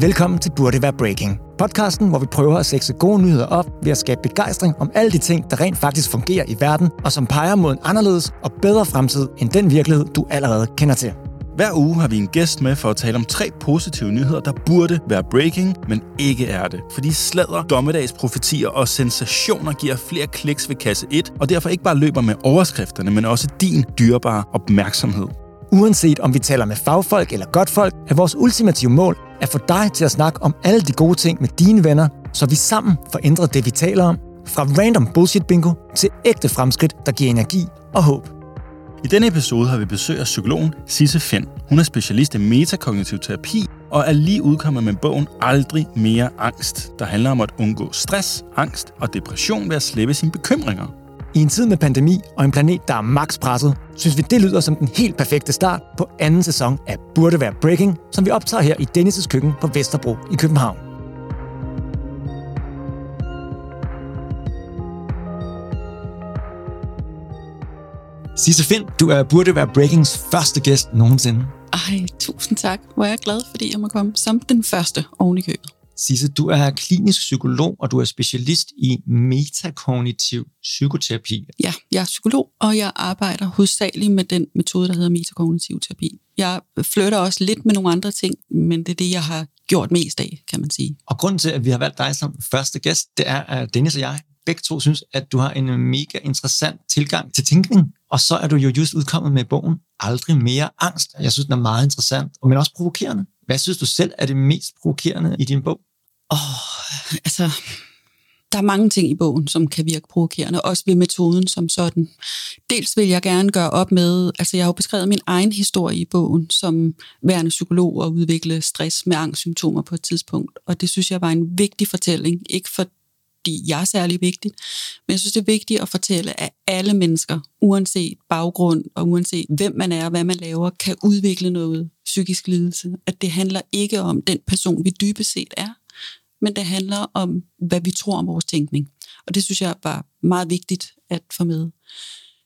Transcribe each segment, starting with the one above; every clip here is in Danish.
Velkommen til Burde Være Breaking. Podcasten, hvor vi prøver at sætte gode nyheder op ved at skabe begejstring om alle de ting, der rent faktisk fungerer i verden, og som peger mod en anderledes og bedre fremtid end den virkelighed, du allerede kender til. Hver uge har vi en gæst med for at tale om tre positive nyheder, der burde være breaking, men ikke er det. Fordi sladder, dommedagsprofetier og sensationer giver flere kliks ved kasse 1, og derfor ikke bare løber med overskrifterne, men også din dyrebare opmærksomhed. Uanset om vi taler med fagfolk eller godt folk, er vores ultimative mål at få dig til at snakke om alle de gode ting med dine venner, så vi sammen får ændret det, vi taler om, fra random bullshit bingo til ægte fremskridt, der giver energi og håb. I denne episode har vi besøg af psykologen Sisse Finn. Hun er specialist i metakognitiv terapi og er lige udkommet med bogen Aldrig mere angst, der handler om at undgå stress, angst og depression ved at slippe sine bekymringer. I en tid med pandemi og en planet, der er max presset, synes vi, det lyder som den helt perfekte start på anden sæson af Burde Være Breaking, som vi optager her i Dennis' køkken på Vesterbro i København. Sisse Finn, du er Burde Være Breakings første gæst nogensinde. Ej, tusind tak. Hvor er jeg glad, fordi jeg må komme som den første oven i købet. Sisse, du er klinisk psykolog, og du er specialist i metakognitiv psykoterapi. Ja, jeg er psykolog, og jeg arbejder hovedsageligt med den metode, der hedder metakognitiv terapi. Jeg flytter også lidt med nogle andre ting, men det er det, jeg har gjort mest af, kan man sige. Og grunden til, at vi har valgt dig som første gæst, det er, at Dennis og jeg begge to synes, at du har en mega interessant tilgang til tænkning. Og så er du jo just udkommet med bogen Aldrig mere angst. Jeg synes, den er meget interessant, men også provokerende. Hvad synes du selv er det mest provokerende i din bog? Åh, oh, altså, der er mange ting i bogen, som kan virke provokerende, også ved metoden som sådan. Dels vil jeg gerne gøre op med, altså jeg har jo beskrevet min egen historie i bogen, som værende psykolog og udvikle stress med angstsymptomer på et tidspunkt, og det synes jeg var en vigtig fortælling, ikke fordi jeg er særlig vigtig, men jeg synes, det er vigtigt at fortælle, at alle mennesker, uanset baggrund og uanset hvem man er og hvad man laver, kan udvikle noget psykisk lidelse. At det handler ikke om den person, vi dybest set er, men det handler om, hvad vi tror om vores tænkning. Og det synes jeg var meget vigtigt at få med.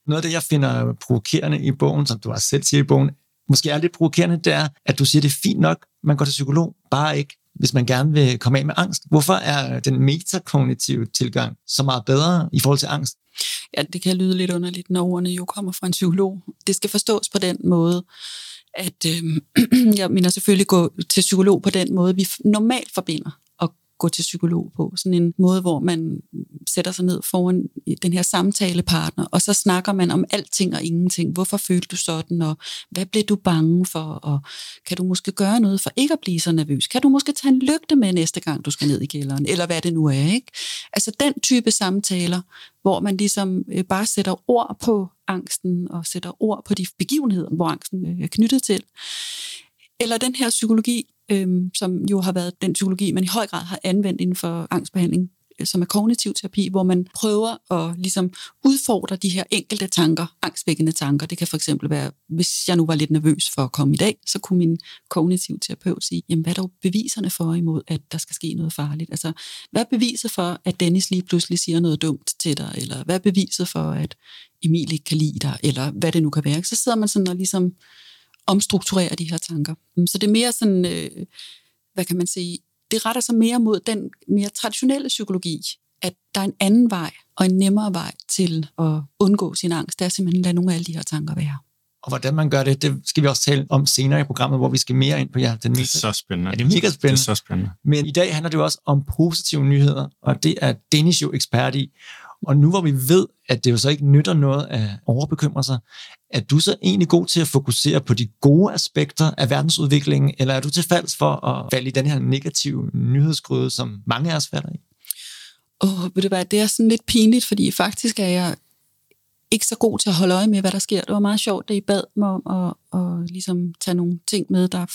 Noget af det, jeg finder provokerende i bogen, som du har selv siger i bogen, måske er lidt provokerende, det er, at du siger, det er fint nok, man går til psykolog, bare ikke, hvis man gerne vil komme af med angst. Hvorfor er den metakognitive tilgang så meget bedre i forhold til angst? Ja, det kan lyde lidt underligt, når ordene jo kommer fra en psykolog. Det skal forstås på den måde, at øh, jeg mener selvfølgelig gå til psykolog på den måde, vi normalt forbinder gå til psykolog på. Sådan en måde, hvor man sætter sig ned foran den her samtalepartner, og så snakker man om alting og ingenting. Hvorfor følte du sådan, og hvad blev du bange for, og kan du måske gøre noget for ikke at blive så nervøs? Kan du måske tage en lygte med næste gang, du skal ned i kælderen, eller hvad det nu er, ikke? Altså den type samtaler, hvor man ligesom øh, bare sætter ord på angsten, og sætter ord på de begivenheder, hvor angsten øh, er knyttet til. Eller den her psykologi, øhm, som jo har været den psykologi, man i høj grad har anvendt inden for angstbehandling, øh, som er kognitiv terapi, hvor man prøver at ligesom udfordre de her enkelte tanker, angstvækkende tanker. Det kan for eksempel være, hvis jeg nu var lidt nervøs for at komme i dag, så kunne min kognitiv terapeut sige, jamen hvad er der beviserne for imod, at der skal ske noget farligt? Altså, hvad er beviset for, at Dennis lige pludselig siger noget dumt til dig? Eller hvad er beviset for, at Emil ikke kan lide dig? Eller hvad det nu kan være? Så sidder man sådan og ligesom omstrukturere de her tanker. Mm, så det er mere sådan, øh, hvad kan man sige, det retter sig mere mod den mere traditionelle psykologi, at der er en anden vej og en nemmere vej til at undgå sin angst. Det er simpelthen at lade nogle af alle de her tanker være. Og hvordan man gør det, det skal vi også tale om senere i programmet, hvor vi skal mere ind på jer. Den det er så spændende. Ja, det er mega spændende. Det er så spændende. Men i dag handler det jo også om positive nyheder, og det er Dennis jo ekspert i. Og nu hvor vi ved, at det jo så ikke nytter noget at overbekymre sig, er du så egentlig god til at fokusere på de gode aspekter af verdensudviklingen, eller er du til falds for at falde i den her negative nyhedsgryde, som mange af os falder i? Åh, oh, ved du hvad, det er sådan lidt pinligt, fordi faktisk er jeg ikke så god til at holde øje med, hvad der sker. Det var meget sjovt, da I bad mig om at, at ligesom tage nogle ting med, der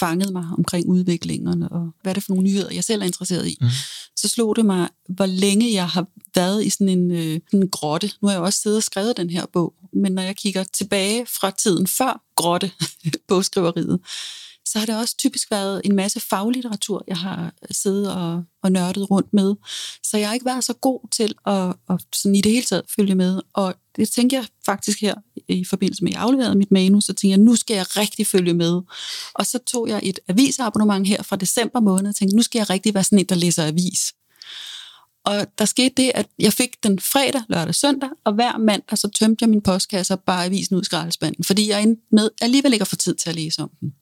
fangede mig omkring udviklingen, og hvad er det for nogle nyheder, jeg selv er interesseret i. Mm. Så slog det mig, hvor længe jeg har været i sådan en, øh, en grotte. Nu har jeg også siddet og skrevet den her bog, men når jeg kigger tilbage fra tiden før grotte, bogskriveriet, så har det også typisk været en masse faglitteratur, jeg har øh, siddet og, og nørdet rundt med. Så jeg har ikke været så god til at, at sådan i det hele taget følge med. Og det tænker jeg faktisk her i forbindelse med, at jeg afleverede mit manus, så tænkte jeg, nu skal jeg rigtig følge med. Og så tog jeg et avisabonnement her fra december måned, og tænkte, nu skal jeg rigtig være sådan en, der læser avis. Og der skete det, at jeg fik den fredag, lørdag, søndag, og hver mandag så tømte jeg min postkasse og bare avisen ud skraldespanden, fordi jeg med alligevel ikke har fået tid til at læse om den.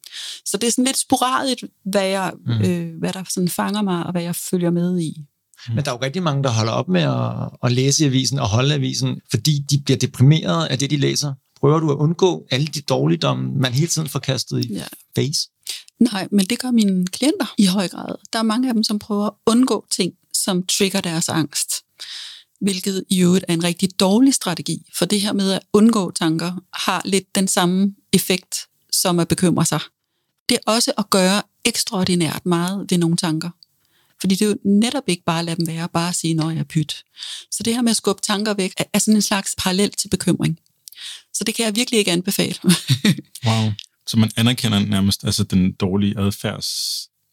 Så det er sådan lidt sporadisk, hvad, jeg, mm. øh, hvad der sådan fanger mig, og hvad jeg følger med i. Mm. Men der er jo rigtig mange, der holder op med at, at læse avisen og holde avisen, fordi de bliver deprimeret af det, de læser. Prøver du at undgå alle de dårligdomme, man hele tiden får kastet i ja. face? Nej, men det gør mine klienter i høj grad. Der er mange af dem, som prøver at undgå ting, som trigger deres angst. Hvilket i øvrigt er en rigtig dårlig strategi, for det her med at undgå tanker har lidt den samme effekt som at bekymre sig. Det er også at gøre ekstraordinært meget ved nogle tanker. Fordi det er jo netop ikke bare at lade dem være, bare at sige, når jeg er pyt. Så det her med at skubbe tanker væk, er sådan en slags parallel til bekymring. Så det kan jeg virkelig ikke anbefale. wow. Så man anerkender nærmest altså den dårlige adfærds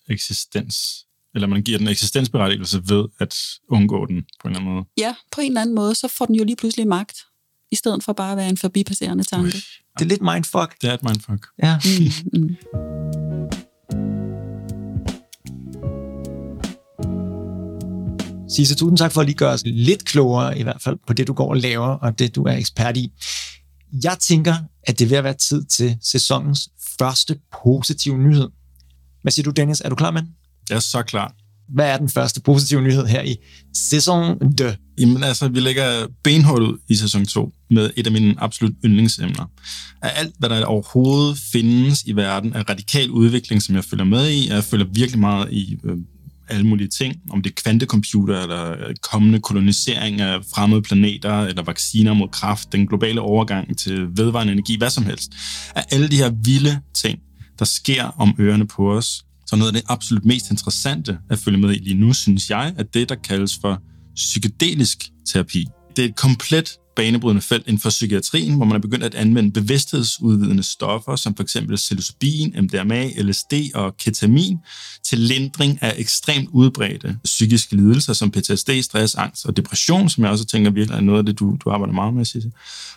eksistens eller man giver den eksistensberettigelse ved at undgå den på en eller anden måde. Ja, på en eller anden måde, så får den jo lige pludselig magt, i stedet for bare at være en forbipasserende tanke. Ui. Det er lidt mindfuck. Det er et mindfuck. Ja. Mm, mm. Sisse, tusind tak for at lige gøre os lidt klogere, i hvert fald på det, du går og laver, og det, du er ekspert i. Jeg tænker, at det er ved at være tid til sæsonens første positive nyhed. Hvad siger du, Dennis? Er du klar med den? Jeg er så klar. Hvad er den første positive nyhed her i sæson 2? Jamen altså, vi lægger benhårdt ud i sæson 2 med et af mine absolut yndlingsemner. Af alt, hvad der overhovedet findes i verden af radikal udvikling, som jeg følger med i, jeg følger virkelig meget i øh, alle mulige ting, om det er kvantecomputer, eller øh, kommende kolonisering af fremmede planeter, eller vacciner mod kraft, den globale overgang til vedvarende energi, hvad som helst. Af alle de her vilde ting, der sker om ørerne på os, så noget af det absolut mest interessante at følge med i lige nu, synes jeg, at det, der kaldes for psykedelisk terapi. Det er et komplet banebrydende felt inden for psykiatrien, hvor man er begyndt at anvende bevidsthedsudvidende stoffer, som f.eks. psilocybin, MDMA, LSD og ketamin, til lindring af ekstremt udbredte psykiske lidelser, som PTSD, stress, angst og depression, som jeg også tænker virkelig er noget af det, du, du arbejder meget med, Sisse.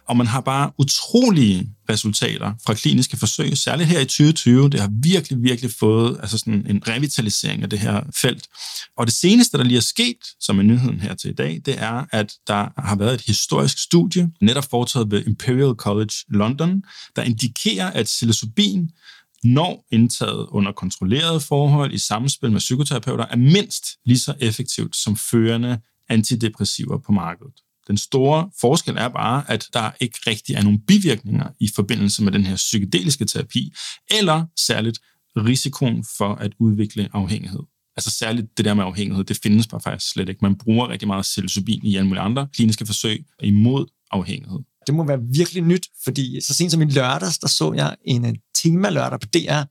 Og man har bare utrolige resultater fra kliniske forsøg, særligt her i 2020. Det har virkelig, virkelig fået altså sådan en revitalisering af det her felt. Og det seneste, der lige er sket, som er nyheden her til i dag, det er, at der har været et historisk studie, netop foretaget ved Imperial College London, der indikerer, at psilocybin når indtaget under kontrollerede forhold i samspil med psykoterapeuter, er mindst lige så effektivt som førende antidepressiver på markedet. Den store forskel er bare, at der ikke rigtig er nogen bivirkninger i forbindelse med den her psykedeliske terapi, eller særligt risikoen for at udvikle afhængighed. Altså særligt det der med afhængighed, det findes bare faktisk slet ikke. Man bruger rigtig meget psilocybin i alle mulige andre kliniske forsøg imod afhængighed. Det må være virkelig nyt, fordi så sent som i lørdags, der så jeg en øh, tema lørdag på DR,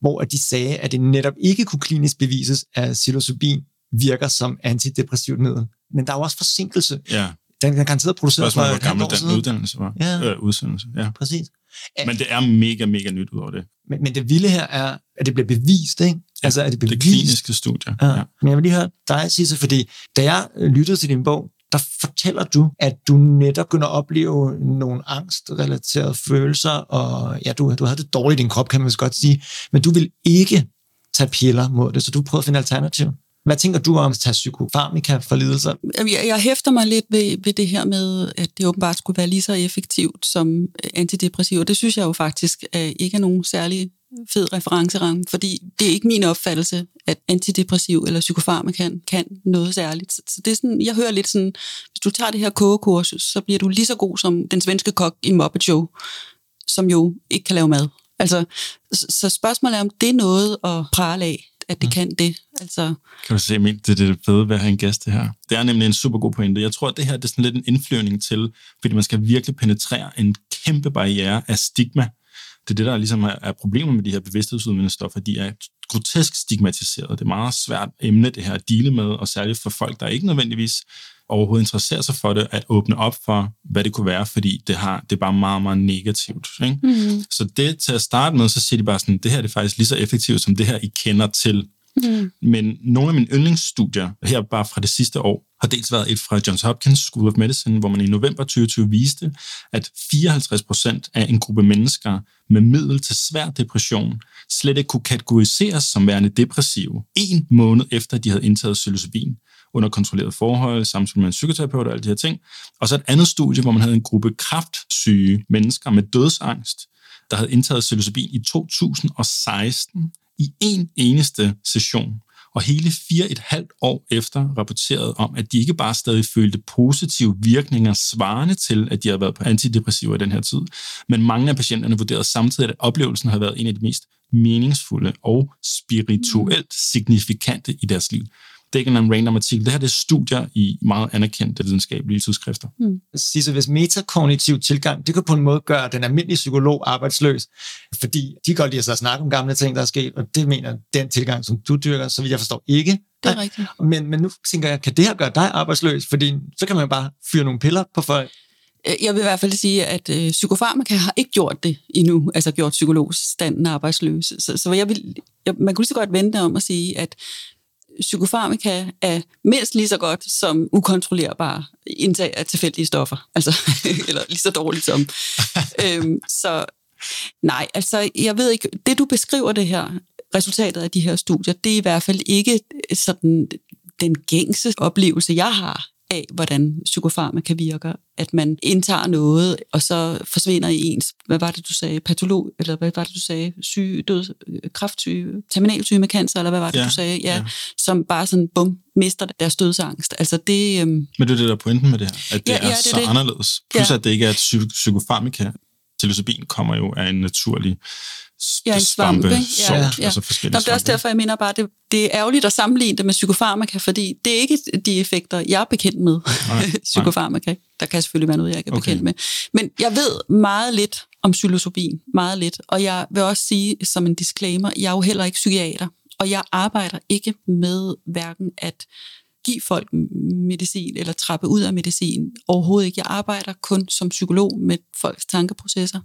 hvor de sagde, at det netop ikke kunne klinisk bevises, at psilocybin virker som antidepressivt middel. Men der er jo også forsinkelse. Ja. Den er garanteret produceret for hvor gammel den uddannelse var. Ja. Øh, udsendelse. Ja. Præcis. Men det er mega, mega nyt ud over det. Men, men det vilde her er, at det bliver bevist, ikke? Altså, at det, bliver det kliniske studie. Ja. ja. Men jeg vil lige høre dig, Sisse, fordi da jeg lyttede til din bog, der fortæller du, at du netop kunne opleve nogle angstrelaterede følelser, og ja, du, du havde det dårligt i din krop, kan man godt sige, men du vil ikke tage piller mod det, så du prøvede at finde alternativ. Hvad tænker du om at tage psykofarmika for lidelser? Jeg, jeg hæfter mig lidt ved, ved det her med, at det åbenbart skulle være lige så effektivt som antidepressiv. Det synes jeg jo faktisk at ikke er nogen særlig fed referenceramme, fordi det er ikke min opfattelse, at antidepressiv eller psykofarmaka kan noget særligt. Så det er sådan, jeg hører lidt sådan, hvis du tager det her kogekursus, så bliver du lige så god som den svenske kok i Muppet Show, som jo ikke kan lave mad. Altså, så spørgsmålet er, om det er noget at prale af, at det mm. kan det. Altså... Kan du se, det er det fede ved at have en gæst det her. Det er nemlig en super god pointe. Jeg tror, at det her det er sådan lidt en indflyvning til, fordi man skal virkelig penetrere en kæmpe barriere af stigma, det er det, der ligesom er, er problemet med de her bevidsthedsudvindende stoffer. De er grotesk stigmatiseret. Det er meget svært emne, det her at dele med, og særligt for folk, der ikke nødvendigvis overhovedet interessere sig for det, at åbne op for, hvad det kunne være, fordi det, har, det er bare meget, meget negativt. Ikke? Mm. Så det til at starte med, så siger de bare sådan, det her er faktisk lige så effektivt, som det her, I kender til. Mm. Men nogle af mine yndlingsstudier, her bare fra det sidste år, har dels været et fra Johns Hopkins School of Medicine, hvor man i november 2020 viste, at 54 procent af en gruppe mennesker med middel til svær depression slet ikke kunne kategoriseres som værende depressive en måned efter, de havde indtaget psilocybin under kontrolleret forhold, samtidig med en psykoterapeut og alle de her ting. Og så et andet studie, hvor man havde en gruppe kraftsyge mennesker med dødsangst, der havde indtaget psilocybin i 2016 i en eneste session og hele fire et halvt år efter rapporterede om, at de ikke bare stadig følte positive virkninger svarende til, at de havde været på antidepressiver i den her tid, men mange af patienterne vurderede samtidig, at oplevelsen havde været en af de mest meningsfulde og spirituelt signifikante i deres liv. Det er ikke en random artikel. Det her det er studier i meget anerkendte videnskabelige tidsskrifter. Hmm. Så hvis metakognitiv tilgang, det kan på en måde gøre den almindelige psykolog arbejdsløs, fordi de godt lide at snakke om gamle ting, der er sket, og det mener den tilgang, som du dyrker, så vidt jeg forstår ikke. Det er rigtigt. Men, men nu tænker jeg, kan det her gøre dig arbejdsløs? Fordi så kan man jo bare fyre nogle piller på folk. Øh, jeg vil i hvert fald sige, at øh, psykofarmaka har ikke gjort det endnu, altså gjort psykologstanden arbejdsløs. Så, så jeg vil, jeg, man kunne lige så godt vente om at sige, at psykofarmaka er mindst lige så godt som ukontrollerbare indtag af tilfældige stoffer. Altså, eller lige så dårligt som. øhm, så nej, altså jeg ved ikke, det du beskriver det her, resultatet af de her studier, det er i hvert fald ikke sådan den gængse oplevelse, jeg har af, hvordan psykofarmaka virker. At man indtager noget, og så forsvinder i ens, hvad var det, du sagde, patolog, eller hvad var det, du sagde, syge, død, terminal terminalsyge med cancer, eller hvad var det, ja, du sagde, ja, ja. som bare sådan, bum, mister deres dødsangst. Altså det... Øhm... Men det er det, der er pointen med det her, at det ja, er ja, det så det. anderledes. Plus ja. at det ikke er et psykofarmaka. Psilocybin kommer jo af en naturlig ja, en svamp, svampe, ja, ja. Altså forskellige Nå, det er også derfor, jeg mener bare, det, det er ærgerligt at sammenligne det med psykofarmaka, fordi det er ikke de effekter, jeg er bekendt med. Nej, psykofarmaka. Der kan selvfølgelig være noget, jeg ikke er okay. bekendt med. Men jeg ved meget lidt om psilocybin, meget lidt. Og jeg vil også sige som en disclaimer, jeg er jo heller ikke psykiater, og jeg arbejder ikke med hverken at give folk medicin eller trappe ud af medicin. Overhovedet ikke. Jeg arbejder kun som psykolog med folks tankeprocesser.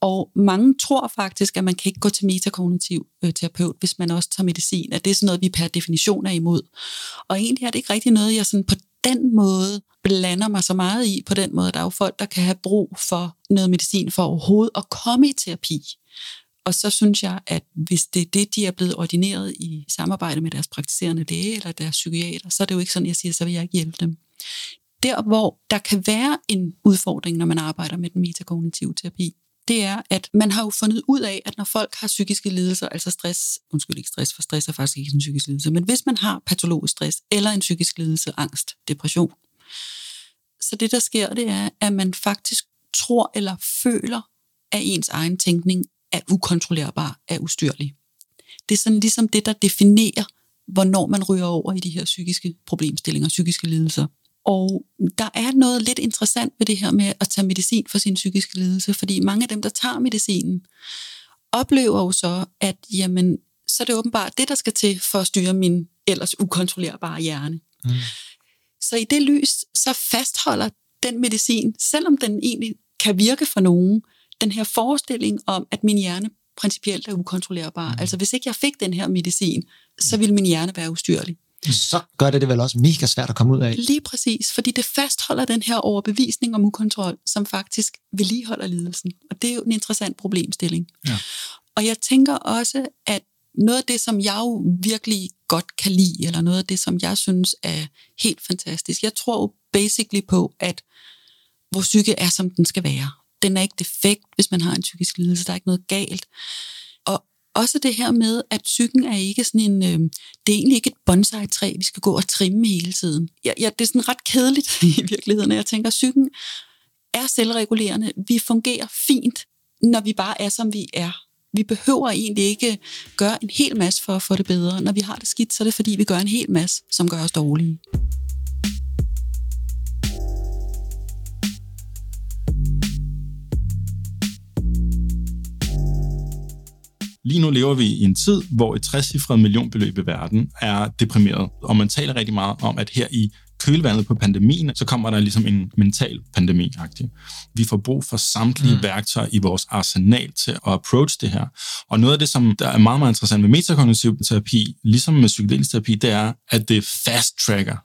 Og mange tror faktisk, at man kan ikke gå til metakognitiv øh, terapeut, hvis man også tager medicin. At det er sådan noget, vi per definition er imod. Og egentlig er det ikke rigtig noget, jeg sådan på den måde blander mig så meget i. På den måde, der er jo folk, der kan have brug for noget medicin for overhovedet at komme i terapi. Og så synes jeg, at hvis det er det, de er blevet ordineret i samarbejde med deres praktiserende læge eller deres psykiater, så er det jo ikke sådan, jeg siger, så vil jeg ikke hjælpe dem. Der, hvor der kan være en udfordring, når man arbejder med den metakognitive terapi, det er, at man har jo fundet ud af, at når folk har psykiske lidelser, altså stress, undskyld ikke stress, for stress er faktisk ikke en psykisk lidelse, men hvis man har patologisk stress, eller en psykisk lidelse, angst, depression, så det, der sker, det er, at man faktisk tror eller føler, at ens egen tænkning er ukontrollerbar, er ustyrlig. Det er sådan ligesom det, der definerer, hvornår man ryger over i de her psykiske problemstillinger, psykiske lidelser. Og der er noget lidt interessant ved det her med at tage medicin for sin psykiske lidelse, fordi mange af dem, der tager medicinen, oplever jo så, at jamen, så er det åbenbart det, der skal til for at styre min ellers ukontrollerbare hjerne. Mm. Så i det lys, så fastholder den medicin, selvom den egentlig kan virke for nogen, den her forestilling om, at min hjerne principielt er ukontrollerbar. Mm. Altså hvis ikke jeg fik den her medicin, så ville min hjerne være ustyrlig så gør det det vel også mega svært at komme ud af. Lige præcis, fordi det fastholder den her overbevisning om ukontrol, som faktisk vedligeholder lidelsen. Og det er jo en interessant problemstilling. Ja. Og jeg tænker også, at noget af det, som jeg jo virkelig godt kan lide, eller noget af det, som jeg synes er helt fantastisk, jeg tror jo basically på, at vores psyke er, som den skal være. Den er ikke defekt, hvis man har en psykisk lidelse. Der er ikke noget galt også det her med, at psyken er ikke sådan en, øh, det er egentlig ikke et bonsai-træ, vi skal gå og trimme hele tiden. Ja, ja, det er sådan ret kedeligt i virkeligheden, jeg tænker, at psyken er selvregulerende. Vi fungerer fint, når vi bare er, som vi er. Vi behøver egentlig ikke gøre en hel masse for at få det bedre. Når vi har det skidt, så er det fordi, vi gør en hel masse, som gør os dårlige. Lige nu lever vi i en tid, hvor et 60 millionbeløb i verden er deprimeret, og man taler rigtig meget om, at her i kølvandet på pandemien, så kommer der ligesom en mental pandemi -agtig. Vi får brug for samtlige mm. værktøjer i vores arsenal til at approach det her. Og noget af det, som der er meget, meget interessant med metakognitiv terapi, ligesom med psykedelisk terapi, det er, at det fast tracker.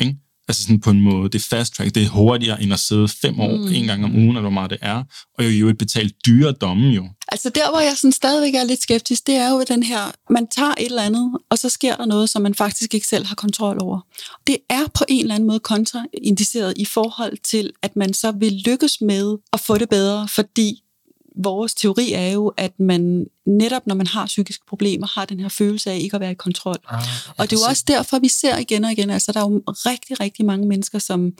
Ikke? Altså sådan på en måde, det er fast track, det er hurtigere end at sidde fem år, mm. en gang om ugen, eller hvor meget det er, og jo et betalt dyre domme jo. Altså der, hvor jeg sådan stadigvæk er lidt skeptisk, det er jo den her, man tager et eller andet, og så sker der noget, som man faktisk ikke selv har kontrol over. Det er på en eller anden måde kontraindiceret i forhold til, at man så vil lykkes med at få det bedre, fordi vores teori er jo, at man netop, når man har psykiske problemer, har den her følelse af ikke at være i kontrol. Ah, og det er jo også derfor, vi ser igen og igen, altså der er jo rigtig, rigtig mange mennesker, som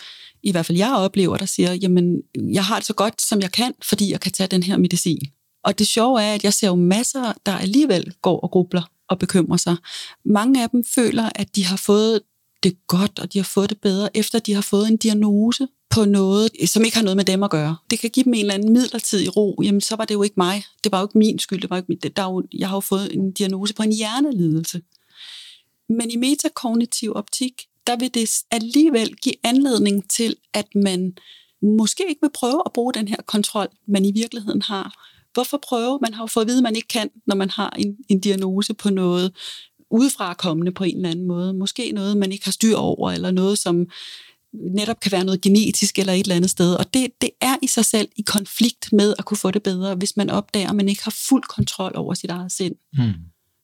i hvert fald jeg oplever, der siger, jamen, jeg har det så godt, som jeg kan, fordi jeg kan tage den her medicin. Og det sjove er, at jeg ser jo masser, der alligevel går og grubler og bekymrer sig. Mange af dem føler, at de har fået det godt, og de har fået det bedre, efter de har fået en diagnose på noget, øh, som ikke har noget med dem at gøre. Det kan give dem en eller anden midlertidig ro. Jamen, så var det jo ikke mig. Det var jo ikke min skyld. Det var ikke, der jo, jeg har jo fået en diagnose på en hjernelidelse. Men i metakognitiv optik, der vil det alligevel give anledning til, at man måske ikke vil prøve at bruge den her kontrol, man i virkeligheden har. Hvorfor prøve? Man har jo fået at vide, at man ikke kan, når man har en, en diagnose på noget udefra kommende på en eller anden måde. Måske noget, man ikke har styr over, eller noget, som netop kan være noget genetisk eller et eller andet sted. Og det, det er i sig selv i konflikt med at kunne få det bedre, hvis man opdager, at man ikke har fuld kontrol over sit eget sind. Mm.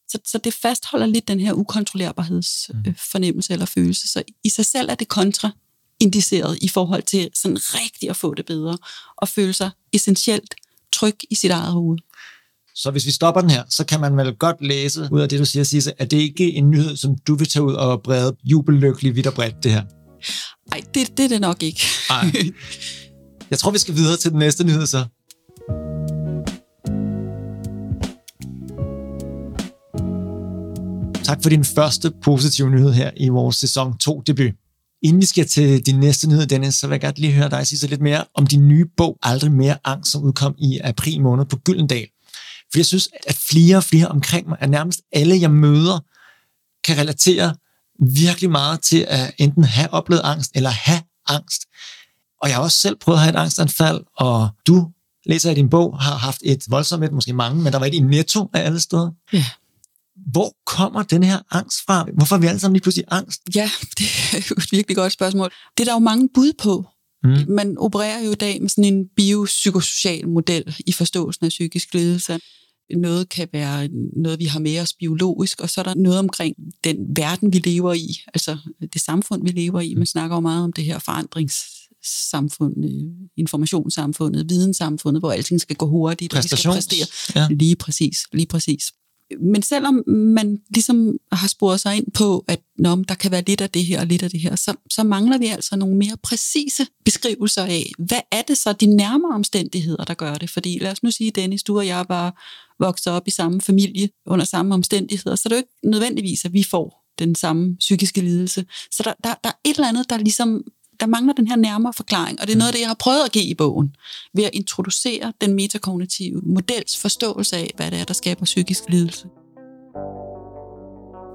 Så, så det fastholder lidt den her ukontrollerbarhedsfornemmelse mm. eller følelse. Så i sig selv er det kontraindiceret i forhold til sådan rigtigt at få det bedre, og føle sig essentielt tryg i sit eget hoved. Så hvis vi stopper den her, så kan man vel godt læse ud af det, du siger, Sisse, at det ikke er en nyhed, som du vil tage ud og brede jubellykkelig vidt og bredt, det her. Nej, det, det er det nok ikke. Ej. Jeg tror, vi skal videre til den næste nyhed så. Tak for din første positive nyhed her i vores sæson 2 debut. Inden vi skal til din næste nyhed, Dennis, så vil jeg godt lige høre dig sige så lidt mere om din nye bog, Aldrig mere angst, som udkom i april måned på Gyldendal. For jeg synes, at flere og flere omkring mig, at nærmest alle, jeg møder, kan relatere virkelig meget til at enten have oplevet angst eller have angst. Og jeg har også selv prøvet at have et angstanfald, og du læser i din bog, har haft et voldsomt et, måske mange, men der var et i netto af alle steder. Ja. Hvor kommer den her angst fra? Hvorfor er vi alle sammen lige pludselig angst? Ja, det er jo et virkelig godt spørgsmål. Det er der jo mange bud på. Mm. Man opererer jo i dag med sådan en biopsykosocial model i forståelsen af psykisk lidelse. Noget kan være noget, vi har med os biologisk, og så er der noget omkring den verden, vi lever i, altså det samfund, vi lever i. Man snakker jo meget om det her forandringssamfund, øh, informationssamfundet, videnssamfundet, hvor alting skal gå hurtigt, og vi skal præstere. Ja. Lige præcis, lige præcis men selvom man ligesom har sporet sig ind på, at Nå, der kan være lidt af det her og lidt af det her, så, så mangler vi altså nogle mere præcise beskrivelser af, hvad er det så de nærmere omstændigheder, der gør det? Fordi lad os nu sige, Dennis, du og jeg var vokset op i samme familie under samme omstændigheder, så er det jo ikke nødvendigvis, at vi får den samme psykiske lidelse. Så der, der, der er et eller andet, der ligesom der mangler den her nærmere forklaring, og det er noget af det, jeg har prøvet at give i bogen, ved at introducere den metakognitive models forståelse af, hvad det er, der skaber psykisk lidelse.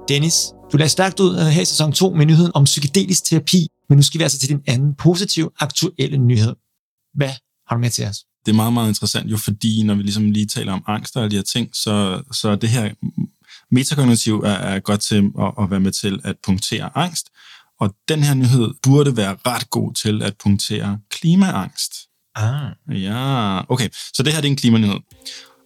Dennis, du lader stærkt ud her i sæson 2 med nyheden om psykedelisk terapi, men nu skal vi altså til din anden positiv, aktuelle nyhed. Hvad har du med til os? Det er meget, meget interessant jo, fordi når vi ligesom lige taler om angst og alle de her ting, så, så det her metakognitiv er, er godt til at, at være med til at punktere angst, og den her nyhed burde være ret god til at punktere klimaangst. Ah. Ja, okay. Så det her det er en klimanyhed.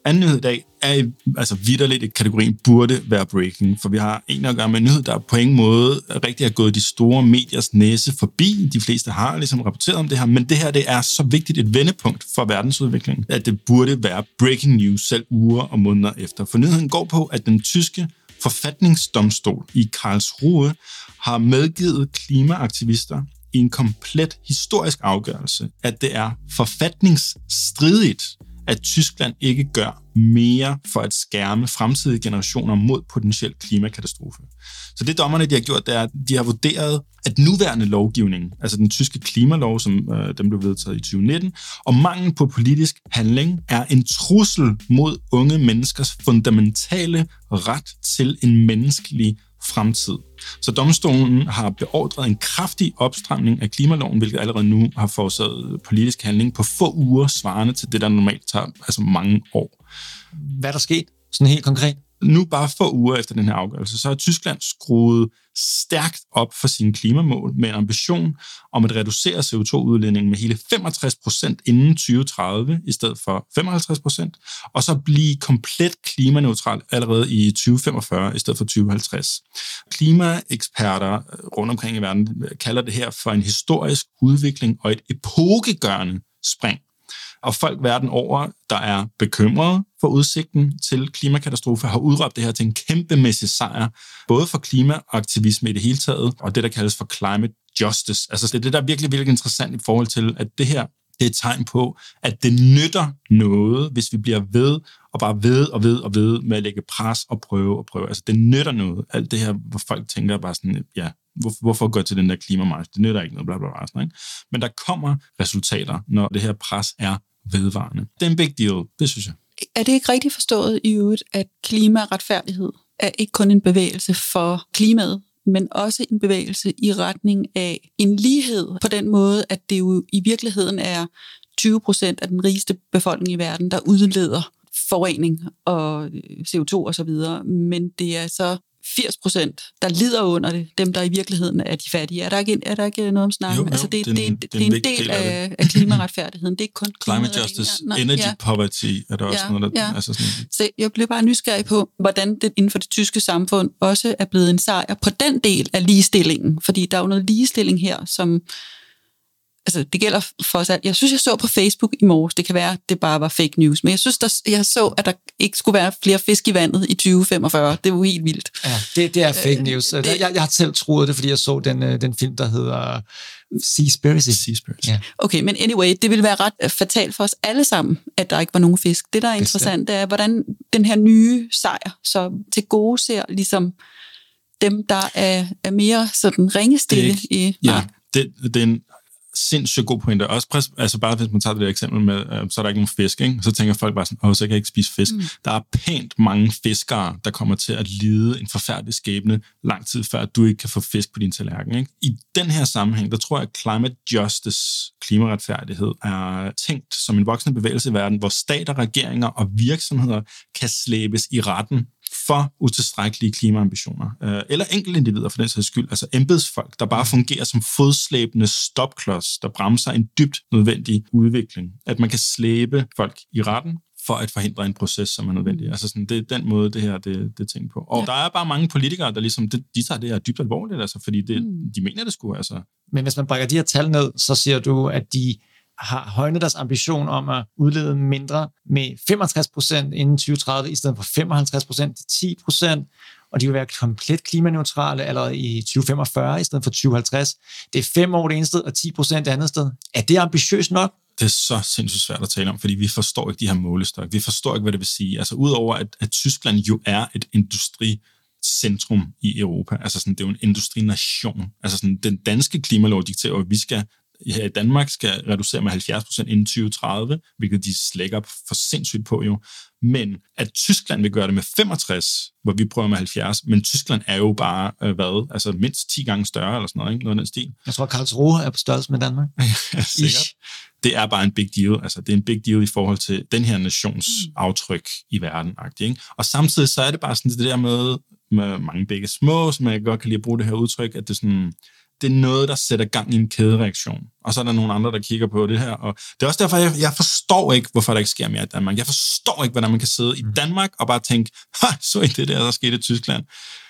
Anden nyhed i dag er altså vidderligt i kategorien burde være breaking, for vi har en at gøre med en nyhed, der på ingen måde rigtig har gået de store mediers næse forbi. De fleste har ligesom rapporteret om det her, men det her det er så vigtigt et vendepunkt for verdensudviklingen, at det burde være breaking news selv uger og måneder efter. For nyheden går på, at den tyske forfatningsdomstol i Karlsruhe har medgivet klimaaktivister i en komplet historisk afgørelse, at det er forfatningsstridigt, at Tyskland ikke gør mere for at skærme fremtidige generationer mod potentiel klimakatastrofe. Så det dommerne de har gjort, det er, at de har vurderet, at nuværende lovgivning, altså den tyske klimalov, som øh, den blev vedtaget i 2019, og mangel på politisk handling er en trussel mod unge menneskers fundamentale ret til en menneskelig fremtid. Så domstolen har beordret en kraftig opstramning af klimaloven, hvilket allerede nu har forårsaget politisk handling på få uger, svarende til det, der normalt tager altså mange år. Hvad er der sket, sådan helt konkret? Nu bare få uger efter den her afgørelse, så har Tyskland skruet stærkt op for sine klimamål med en ambition om at reducere CO2-udledningen med hele 65 procent inden 2030 i stedet for 55 procent, og så blive komplet klimaneutral allerede i 2045 i stedet for 2050. Klimaeksperter øh, rundt omkring i verden kalder det her for en historisk udvikling og et epokegørende spring og folk verden over, der er bekymrede for udsigten til klimakatastrofe, har udråbt det her til en kæmpemæssig sejr, både for klimaaktivisme i det hele taget, og det, der kaldes for climate justice. Altså det er det, der er virkelig, virkelig interessant i forhold til, at det her det er et tegn på, at det nytter noget, hvis vi bliver ved og bare ved og ved og ved med at lægge pres og prøve og prøve. Altså det nytter noget. Alt det her, hvor folk tænker bare sådan, ja, hvor, hvorfor gå til den der klimamarsch? Det nytter ikke noget, bla bla bla. Sådan, ikke? Men der kommer resultater, når det her pres er vedvarende. Det er en big deal, det synes jeg. Er det ikke rigtigt forstået i øvrigt, at klimaretfærdighed er ikke kun en bevægelse for klimaet, men også en bevægelse i retning af en lighed på den måde, at det jo i virkeligheden er 20 procent af den rigeste befolkning i verden, der udleder forurening og øh, CO2 osv., men det er så 80 procent, der lider under det, dem der i virkeligheden er de fattige. Er der ikke, er der ikke noget om snakken? Jo, jo, altså det, det, er en, det, det, det er en del, del af, af klimaretfærdigheden. Det er ikke kun Climate justice, Nej, energy ja. poverty er der også ja, noget, der... Ja. Altså sådan. Så jeg blev bare nysgerrig på, hvordan det inden for det tyske samfund også er blevet en sejr på den del af ligestillingen. Fordi der er jo noget ligestilling her, som altså det gælder for os alt. Jeg synes, jeg så på Facebook i morges, det kan være, at det bare var fake news, men jeg synes, der, jeg så, at der ikke skulle være flere fisk i vandet i 2045. Det var jo helt vildt. Ja, det, det er fake øh, news. Det, jeg, jeg har selv troet det, fordi jeg så den, øh, den film, der hedder Seaspiracy. Seaspiracy. Ja. Okay, men anyway, det vil være ret øh, fatalt for os alle sammen, at der ikke var nogen fisk. Det, der er interessant, det er, hvordan den her nye sejr så til gode ser ligesom dem, der er, er mere sådan ringestille det, i... Ja, det, det er en sindssygt god pointe. Også præs, altså bare hvis man tager det der eksempel med, øh, så er der ikke nogen fisk, ikke? så tænker folk bare sådan, åh, så kan jeg ikke spise fisk. Mm. Der er pænt mange fiskere, der kommer til at lide en forfærdelig skæbne lang tid før, at du ikke kan få fisk på din tallerken. Ikke? I den her sammenhæng, der tror jeg, at climate justice, klimaretfærdighed, er tænkt som en voksende bevægelse i verden, hvor stater, regeringer og virksomheder kan slæbes i retten for utilstrækkelige klimaambitioner. Øh, eller enkelte individer for den sags skyld, altså embedsfolk, der bare fungerer som fodslæbende stopklods, der bremser en dybt nødvendig udvikling. At man kan slæbe folk i retten for at forhindre en proces, som er nødvendig. Altså sådan, det er den måde, det her det, det er tænkt på. Og ja. der er bare mange politikere, der ligesom, de, de tager det her dybt alvorligt, altså, fordi det, mm. de mener det skulle. Altså. Men hvis man brækker de her tal ned, så siger du, at de har højnet deres ambition om at udlede mindre med 65 procent inden 2030, i stedet for 55 procent til 10 procent, og de vil være komplet klimaneutrale allerede i 2045 i stedet for 2050. Det er fem år det ene sted, og 10 procent det andet sted. Er det ambitiøst nok? Det er så sindssygt svært at tale om, fordi vi forstår ikke de her målestok. Vi forstår ikke, hvad det vil sige. Altså udover, at, at Tyskland jo er et industri centrum i Europa. Altså sådan, det er jo en industrination. Altså sådan, den danske klimalov dikterer, at vi skal her i Danmark skal reducere med 70 procent inden 2030, hvilket de slækker for sindssygt på jo. Men at Tyskland vil gøre det med 65, hvor vi prøver med 70, men Tyskland er jo bare, øh, hvad, altså mindst 10 gange større eller sådan noget, ikke? noget af den stil. Jeg tror, Karlsruhe er på størrelse med Danmark. ja, sikkert. Det er bare en big deal. Altså, det er en big deal i forhold til den her nations mm. aftryk i verden. Ikke? Og samtidig så er det bare sådan det der med, med mange begge små, som jeg godt kan lide at bruge det her udtryk, at det er sådan, det er noget, der sætter gang i en kædereaktion. Og så er der nogle andre, der kigger på det her. Og det er også derfor, jeg, jeg forstår ikke, hvorfor der ikke sker mere i Danmark. Jeg forstår ikke, hvordan man kan sidde i mm. Danmark og bare tænke, så I det der, der skete i Tyskland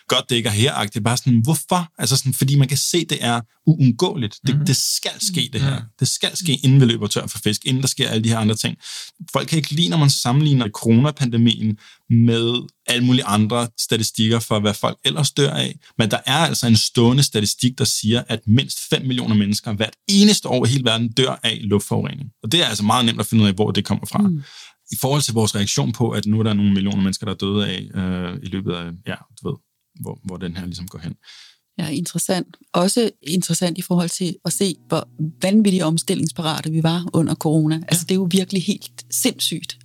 godt, det ikke er her Det er bare sådan, hvorfor? Altså sådan, fordi man kan se, det er uundgåeligt. Det, mm. det skal ske, det her. Det skal ske, inden vi løber tør for fisk, inden der sker alle de her andre ting. Folk kan ikke lide, når man sammenligner coronapandemien med alle mulige andre statistikker for, hvad folk ellers dør af. Men der er altså en stående statistik, der siger, at mindst 5 millioner mennesker hvert eneste år i hele verden dør af luftforurening. Og det er altså meget nemt at finde ud af, hvor det kommer fra. Mm i forhold til vores reaktion på, at nu er der nogle millioner mennesker, der er døde af øh, i løbet af, ja, du ved, hvor, hvor den her ligesom går hen. Ja, interessant. Også interessant i forhold til at se, hvor vanvittigt omstillingsparate vi var under corona. Altså, det er jo virkelig helt sindssygt.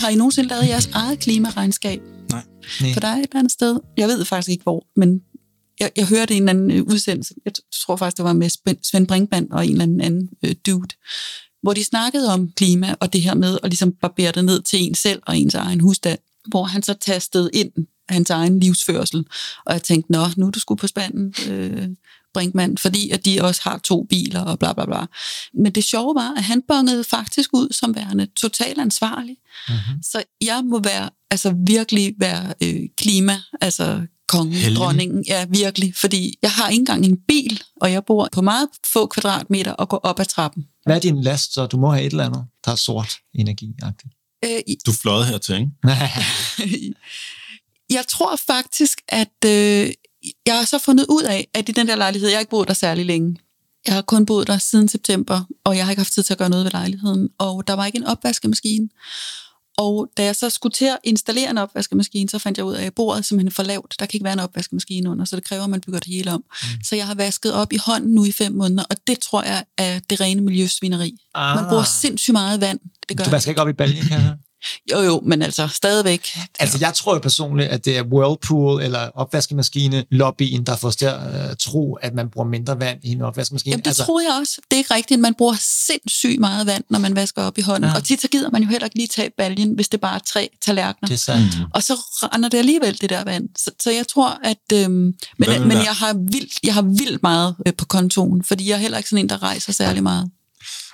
Har I nogensinde lavet jeres eget klimaregnskab? Nej. Nej. For der er et eller andet sted, jeg ved faktisk ikke hvor, men jeg, jeg hørte en eller anden øh, udsendelse, jeg tror faktisk, det var med Sven- Svend Brinkmann og en eller anden, anden øh, dude, hvor de snakkede om klima og det her med at ligesom barbere det ned til en selv og ens egen husstand, hvor han så tastede ind hans egen livsførsel, og jeg tænkte, nå, nu er du sgu på spanden, øh, Brinkmann, fordi at de også har to biler og bla bla bla. Men det sjove var, at han bongede faktisk ud som værende totalt ansvarlig. Mm-hmm. Så jeg må være, altså virkelig være øh, klima, altså kongen, Helgen. dronningen, ja virkelig, fordi jeg har ikke engang en bil, og jeg bor på meget få kvadratmeter og går op ad trappen. Hvad er din last, så du må have et eller andet, der er sort energi -agtigt. Øh, i- Du fløjede hertil, ikke? jeg tror faktisk, at øh, jeg har så fundet ud af, at i den der lejlighed, jeg har ikke boet der særlig længe. Jeg har kun boet der siden september, og jeg har ikke haft tid til at gøre noget ved lejligheden. Og der var ikke en opvaskemaskine. Og da jeg så skulle til at installere en opvaskemaskine, så fandt jeg ud af, at bordet er simpelthen for lavt. Der kan ikke være en opvaskemaskine under, så det kræver, at man bygger det hele om. Mm. Så jeg har vasket op i hånden nu i fem måneder, og det tror jeg er det rene miljøsvineri. ah. Man bruger sindssygt meget vand. Det gør Du vasker ikke op i baljen? Jo, jo, men altså stadigvæk. Altså, jeg tror jo personligt, at det er Whirlpool eller opvaskemaskine lobbyen, der får os til at uh, tro, at man bruger mindre vand i en opvaskemaskine. Jamen, det altså, tror jeg også. Det er ikke rigtigt. Man bruger sindssygt meget vand, når man vasker op i hånden. Ja. Og tit så gider man jo heller ikke lige tage baljen, hvis det bare er tre tallerkener. det er sandt. Mm. Og så render det alligevel, det der vand. Så, så jeg tror, at... Øhm, men men jeg, har vildt, jeg har vildt meget øh, på kontoen, fordi jeg er heller ikke sådan en, der rejser særlig meget.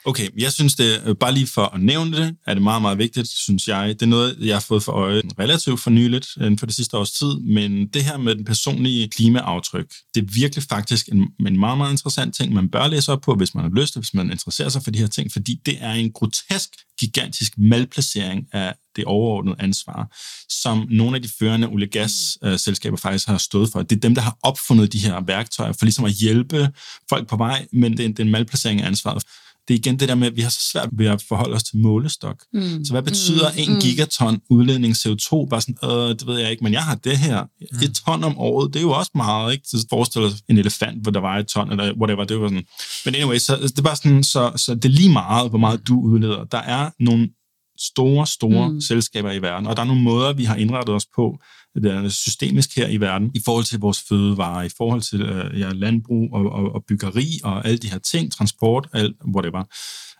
Okay, jeg synes det, øh, bare lige for at nævne det, er det meget, meget vigtigt, synes jeg. Det er noget, jeg har fået for øje relativt for nyligt, inden for det sidste års tid, men det her med den personlige klimaaftryk, det er virkelig faktisk en, en meget, meget interessant ting, man bør læse op på, hvis man har lyst, hvis man interesserer sig for de her ting, fordi det er en grotesk, gigantisk malplacering af det overordnede ansvar, som nogle af de førende olie- gas selskaber faktisk har stået for. Det er dem, der har opfundet de her værktøjer for ligesom at hjælpe folk på vej, men det er, det er en malplacering af ansvaret det er igen det der med, at vi har så svært ved at forholde os til målestok. Mm. Så hvad betyder en mm. gigaton udledning CO2? Bare sådan, øh, det ved jeg ikke, men jeg har det her. Et ton om året, det er jo også meget, ikke? Så forestil dig en elefant, hvor der var et ton, eller whatever, det var sådan. Men anyway, så det er bare sådan, så, så det er lige meget, hvor meget du udleder. Der er nogle store, store Mm. mm. selskaber i verden, og der er nogle måder, vi har indrettet os på, der er systemisk her i verden, i forhold til vores fødevarer, i forhold til øh, ja, landbrug og, og, og byggeri og alle de her ting, transport, alt, whatever,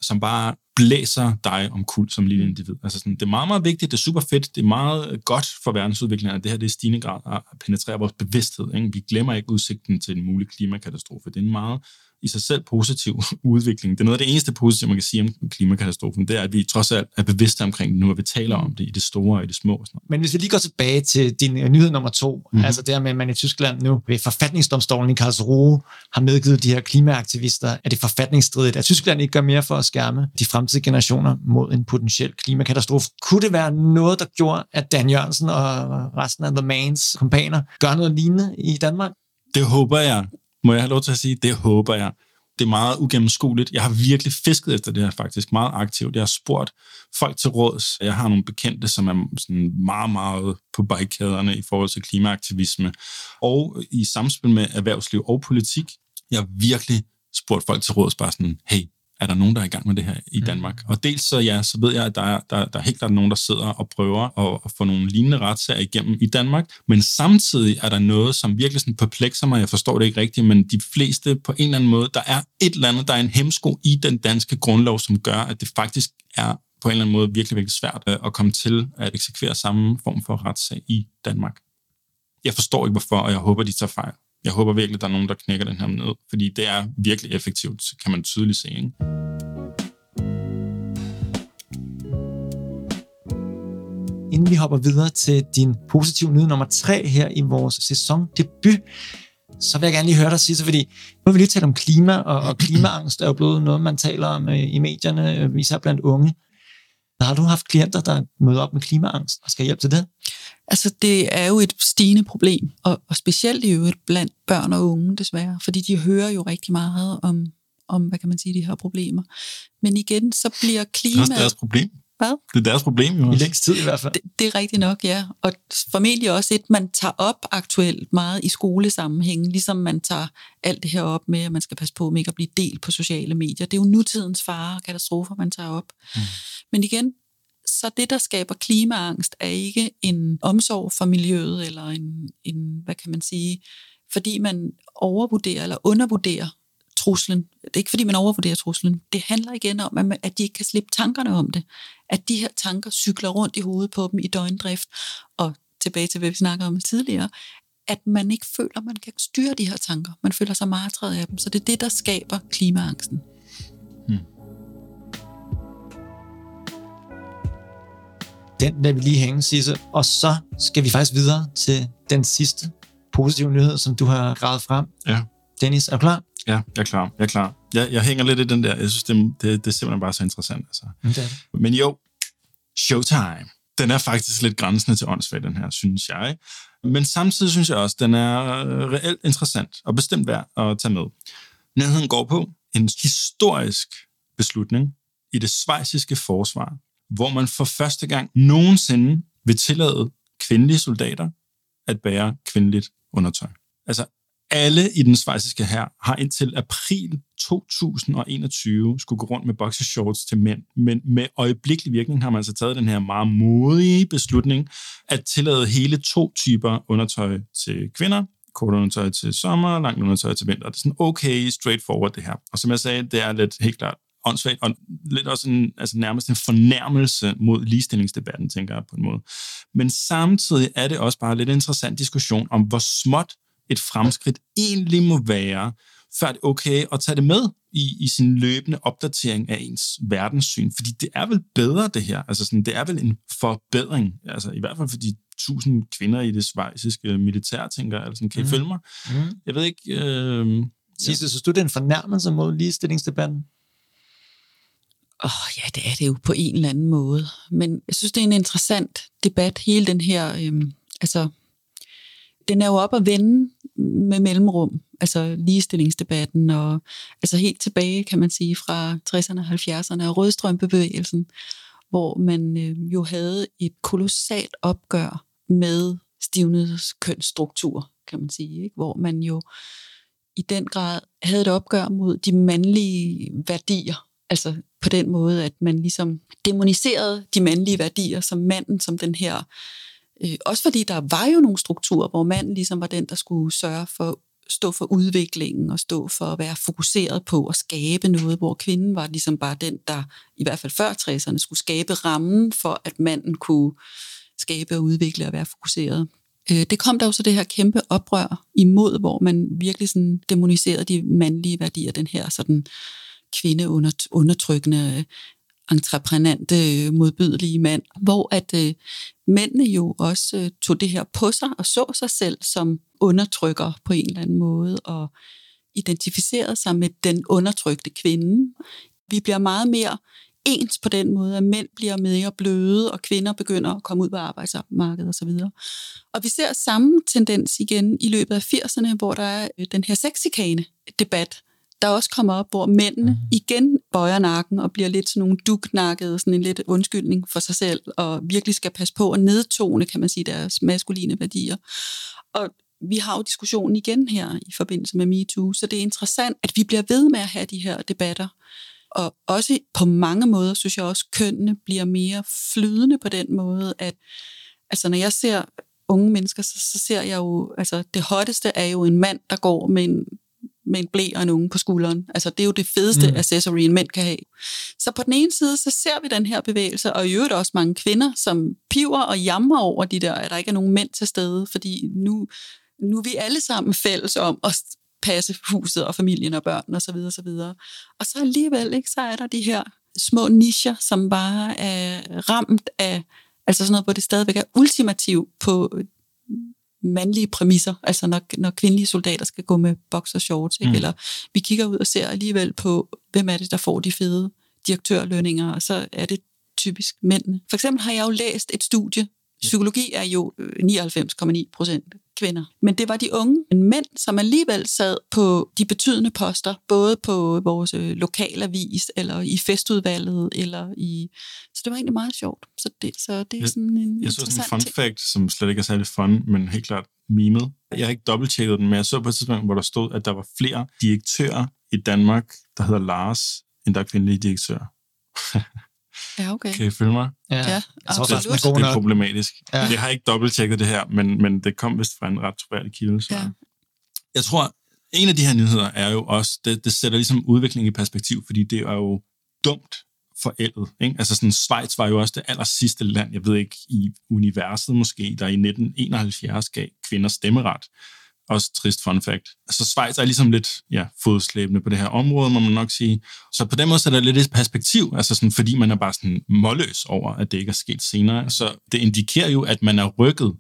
som bare blæser dig om kul som lille individ. Altså sådan, det er meget, meget vigtigt, det er super fedt, det er meget godt for verdensudviklingen, at det her det er stigende grad at penetrere vores bevidsthed. Ikke? Vi glemmer ikke udsigten til en mulig klimakatastrofe. Det er en meget i sig selv positiv udvikling. Det er noget af det eneste positive, man kan sige om klimakatastrofen, det er, at vi trods alt er bevidste omkring det nu, at vi taler om det i det store og i det små. og Sådan noget. Men hvis vi lige går tilbage til din øh, nyhed nummer to, Mhm. mm-hmm. altså det her med, at man i Tyskland nu ved forfatningsdomstolen i Karlsruhe har medgivet de her klimaaktivister, at det er forfatningsstridigt, at Tyskland ikke gør mere for at skærme de fremtidige generationer mod en potentiel klimakatastrofe. Kunne det være noget, der gjorde, at Dan Jørgensen og resten af The Mans kompaner gør noget lignende i Danmark? Det håber jeg. Må jeg have lov til at sige, det håber jeg. Det er meget ugennemskueligt. Jeg har virkelig fisket efter det her faktisk, meget aktivt. Jeg har spurgt folk til råds. Jeg har nogle bekendte, som er sådan meget, meget på bikekæderne i forhold til klimaaktivisme. Og i samspil med erhvervsliv og politik. Jeg har virkelig spurgt folk til råds, bare sådan, hey, er der nogen, der er i gang med det her i Danmark? Og dels så, ja, så ved jeg, at der er, der, der er helt klart nogen, der sidder og prøver at, at få nogle lignende retssager igennem i Danmark, men samtidig er der noget, som virkelig sådan perplekser mig, jeg forstår det ikke rigtigt, men de fleste på en eller anden måde, der er et eller andet, der er en hemsko i den danske grundlov, som gør, at det faktisk er på en eller anden måde virkelig, virkelig svært øh, at komme til at eksekvere samme form for retssag i Danmark. Jeg forstår ikke, hvorfor, og jeg håber, de tager fejl. Jeg håber virkelig, der er nogen, der knækker den her ned, fordi det er virkelig effektivt, kan man tydeligt se. Ikke? Inden vi hopper videre til din positive nyhed nummer 3 her i vores sæsondebut, så vil jeg gerne lige høre dig sige, så fordi nu har vi lige talt om klima, og, og klimaangst er jo blevet noget, man taler om øh, i medierne, øh, især blandt unge. Har du haft klienter, der møder op med klimaangst og skal hjælpe til det? Altså, det er jo et stigende problem, og, og specielt i øvrigt blandt børn og unge, desværre, fordi de hører jo rigtig meget om, om hvad kan man sige, de her problemer. Men igen, så bliver Det er klimaet... også deres problem. Hvad? Det er deres problem, jo I længst tid i hvert fald. Det, det er rigtigt nok, ja. Og formentlig også et, man tager op aktuelt meget i skolesammenhængen, ligesom man tager alt det her op med, at man skal passe på med ikke at blive delt på sociale medier. Det er jo nutidens fare og katastrofer, man tager op. Mm. Men igen, så det, der skaber klimaangst, er ikke en omsorg for miljøet, eller en, en hvad kan man sige, fordi man overvurderer eller undervurderer truslen. Det er ikke, fordi man overvurderer truslen. Det handler igen om, at, man, at de ikke kan slippe tankerne om det. At de her tanker cykler rundt i hovedet på dem i døgndrift. Og tilbage til, hvad vi snakker om tidligere, at man ikke føler, at man kan styre de her tanker. Man føler sig martret af dem. Så det er det, der skaber klimaangsten. Den lader vi lige hænge, Sisse. Og så skal vi faktisk videre til den sidste positive nyhed, som du har gravet frem. Ja. Dennis, er du klar? Ja, jeg er klar. Jeg er klar. Jeg, jeg hænger lidt i den der. Jeg synes, det, det, det er simpelthen bare så interessant. Altså. Mm, det det. Men jo, Showtime. Den er faktisk lidt grænsende til åndssvagt, den her, synes jeg. Men samtidig synes jeg også, den er reelt interessant og bestemt værd at tage med. Nyheden går på en historisk beslutning i det svejsiske forsvar, hvor man for første gang nogensinde vil tillade kvindelige soldater at bære kvindeligt undertøj. Altså alle i den svejsiske her har indtil april 2021 skulle gå rundt med boxershorts til mænd, men med øjeblikkelig virkning har man altså taget den her meget modige beslutning at tillade hele to typer undertøj til kvinder, kort undertøj til sommer, langt undertøj til vinter. Det er sådan okay, straightforward det her. Og som jeg sagde, det er lidt helt klart åndssvagt, og lidt også en, altså nærmest en fornærmelse mod ligestillingsdebatten, tænker jeg på en måde. Men samtidig er det også bare lidt interessant diskussion om, hvor småt et fremskridt egentlig må være, før det er okay at tage det med i, i sin løbende opdatering af ens verdenssyn. Fordi det er vel bedre, det her. Altså sådan, det er vel en forbedring. Altså i hvert fald for de tusind kvinder i det svejsiske militær, tænker jeg. Altså, kan I mm. følge mig? Mm. Jeg ved ikke... Øh, Sidste, ja. synes du, det er en fornærmelse mod ligestillingsdebatten? Åh, oh, ja, det er det jo på en eller anden måde. Men jeg synes, det er en interessant debat, hele den her, øhm, altså, den er jo op at vende med mellemrum, altså ligestillingsdebatten, og altså helt tilbage, kan man sige, fra 60'erne og 70'erne, og rødstrømpebevægelsen, hvor man øh, jo havde et kolossalt opgør med stivnets kønsstruktur, kan man sige, ikke? hvor man jo i den grad havde et opgør mod de mandlige værdier, altså på den måde, at man ligesom demoniserede de mandlige værdier som manden, som den her Øh, også fordi der var jo nogle strukturer, hvor manden ligesom var den, der skulle sørge for stå for udviklingen og stå for at være fokuseret på at skabe noget, hvor kvinden var ligesom bare den, der i hvert fald før 60'erne skulle skabe rammen for, at manden kunne skabe og udvikle og være fokuseret. Øh, det kom der jo så det her kæmpe oprør imod, hvor man virkelig sådan demoniserede de mandlige værdier, den her sådan kvindeundertrykkende øh, entreprenante, øh, modbydelige mand, hvor at øh, mændene jo også øh, tog det her på sig og så sig selv som undertrykker på en eller anden måde, og identificerede sig med den undertrykte kvinde. Vi bliver meget mere ens på den måde, at mænd bliver mere bløde, og kvinder begynder at komme ud på arbejdsmarkedet osv. Og vi ser samme tendens igen i løbet af 80'erne, hvor der er øh, den her sexikane debat, der også kommer op, hvor mændene mm. igen bøjer nakken og bliver lidt sådan nogle duknakkede, sådan en lidt undskyldning for sig selv, og virkelig skal passe på at nedtone, kan man sige, deres maskuline værdier. Og vi har jo diskussionen igen her i forbindelse med MeToo, så det er interessant, at vi bliver ved med at have de her debatter. Og også på mange måder, synes jeg også, kønnene bliver mere flydende på den måde, at altså når jeg ser unge mennesker, så, så ser jeg jo, altså det hotteste er jo en mand, der går med en med en blæ og en unge på skulderen. Altså, det er jo det fedeste mm. accessory, en mænd kan have. Så på den ene side, så ser vi den her bevægelse, og i øvrigt også mange kvinder, som piver og jammer over de der, at der ikke er nogen mænd til stede, fordi nu, nu er vi alle sammen fælles om at passe huset og familien og børn og så videre, og så videre. Og så alligevel, ikke, så er der de her små nischer, som bare er ramt af, altså sådan noget, hvor det stadigvæk er ultimativ på mandlige præmisser, altså når, når kvindelige soldater skal gå med boxershorts, ikke? Mm. eller vi kigger ud og ser alligevel på, hvem er det, der får de fede direktørlønninger, og så er det typisk mændene. For eksempel har jeg jo læst et studie, psykologi er jo 99,9 øh, procent kvinder. Men det var de unge mænd, som alligevel sad på de betydende poster, både på vores øh, lokalavis, eller i festudvalget, eller i... Så det var egentlig meget sjovt. Så det, så det er sådan en Jeg så sådan en fun ting. fact, som slet ikke er særlig fun, men helt klart mimet. Jeg har ikke dobbelttjekket den, men jeg så på et tidspunkt, hvor der stod, at der var flere direktører i Danmark, der hedder Lars, end der er kvindelige direktører. Ja, okay. Kan I følge mig? Ja, jeg tror absolut. faktisk, den er Det er problematisk. Ja. Ja. Jeg har ikke dobbelttjekket det her, men, men det kom vist fra en ret troværdig kilde. Så. Ja. Jeg tror, en af de her nyheder er jo også, det, det sætter ligesom udviklingen i perspektiv, fordi det er jo dumt forældet. Ikke? Altså sådan, Schweiz var jo også det aller sidste land, jeg ved ikke, i universet måske, der i 1971 gav kvinder stemmeret. Også trist fun fact. Så Schweiz er ligesom lidt ja, fodslæbende på det her område, må man nok sige. Så på den måde sætter det lidt et perspektiv, altså sådan, fordi man er bare sådan målløs over, at det ikke er sket senere. Så det indikerer jo, at man er rykket.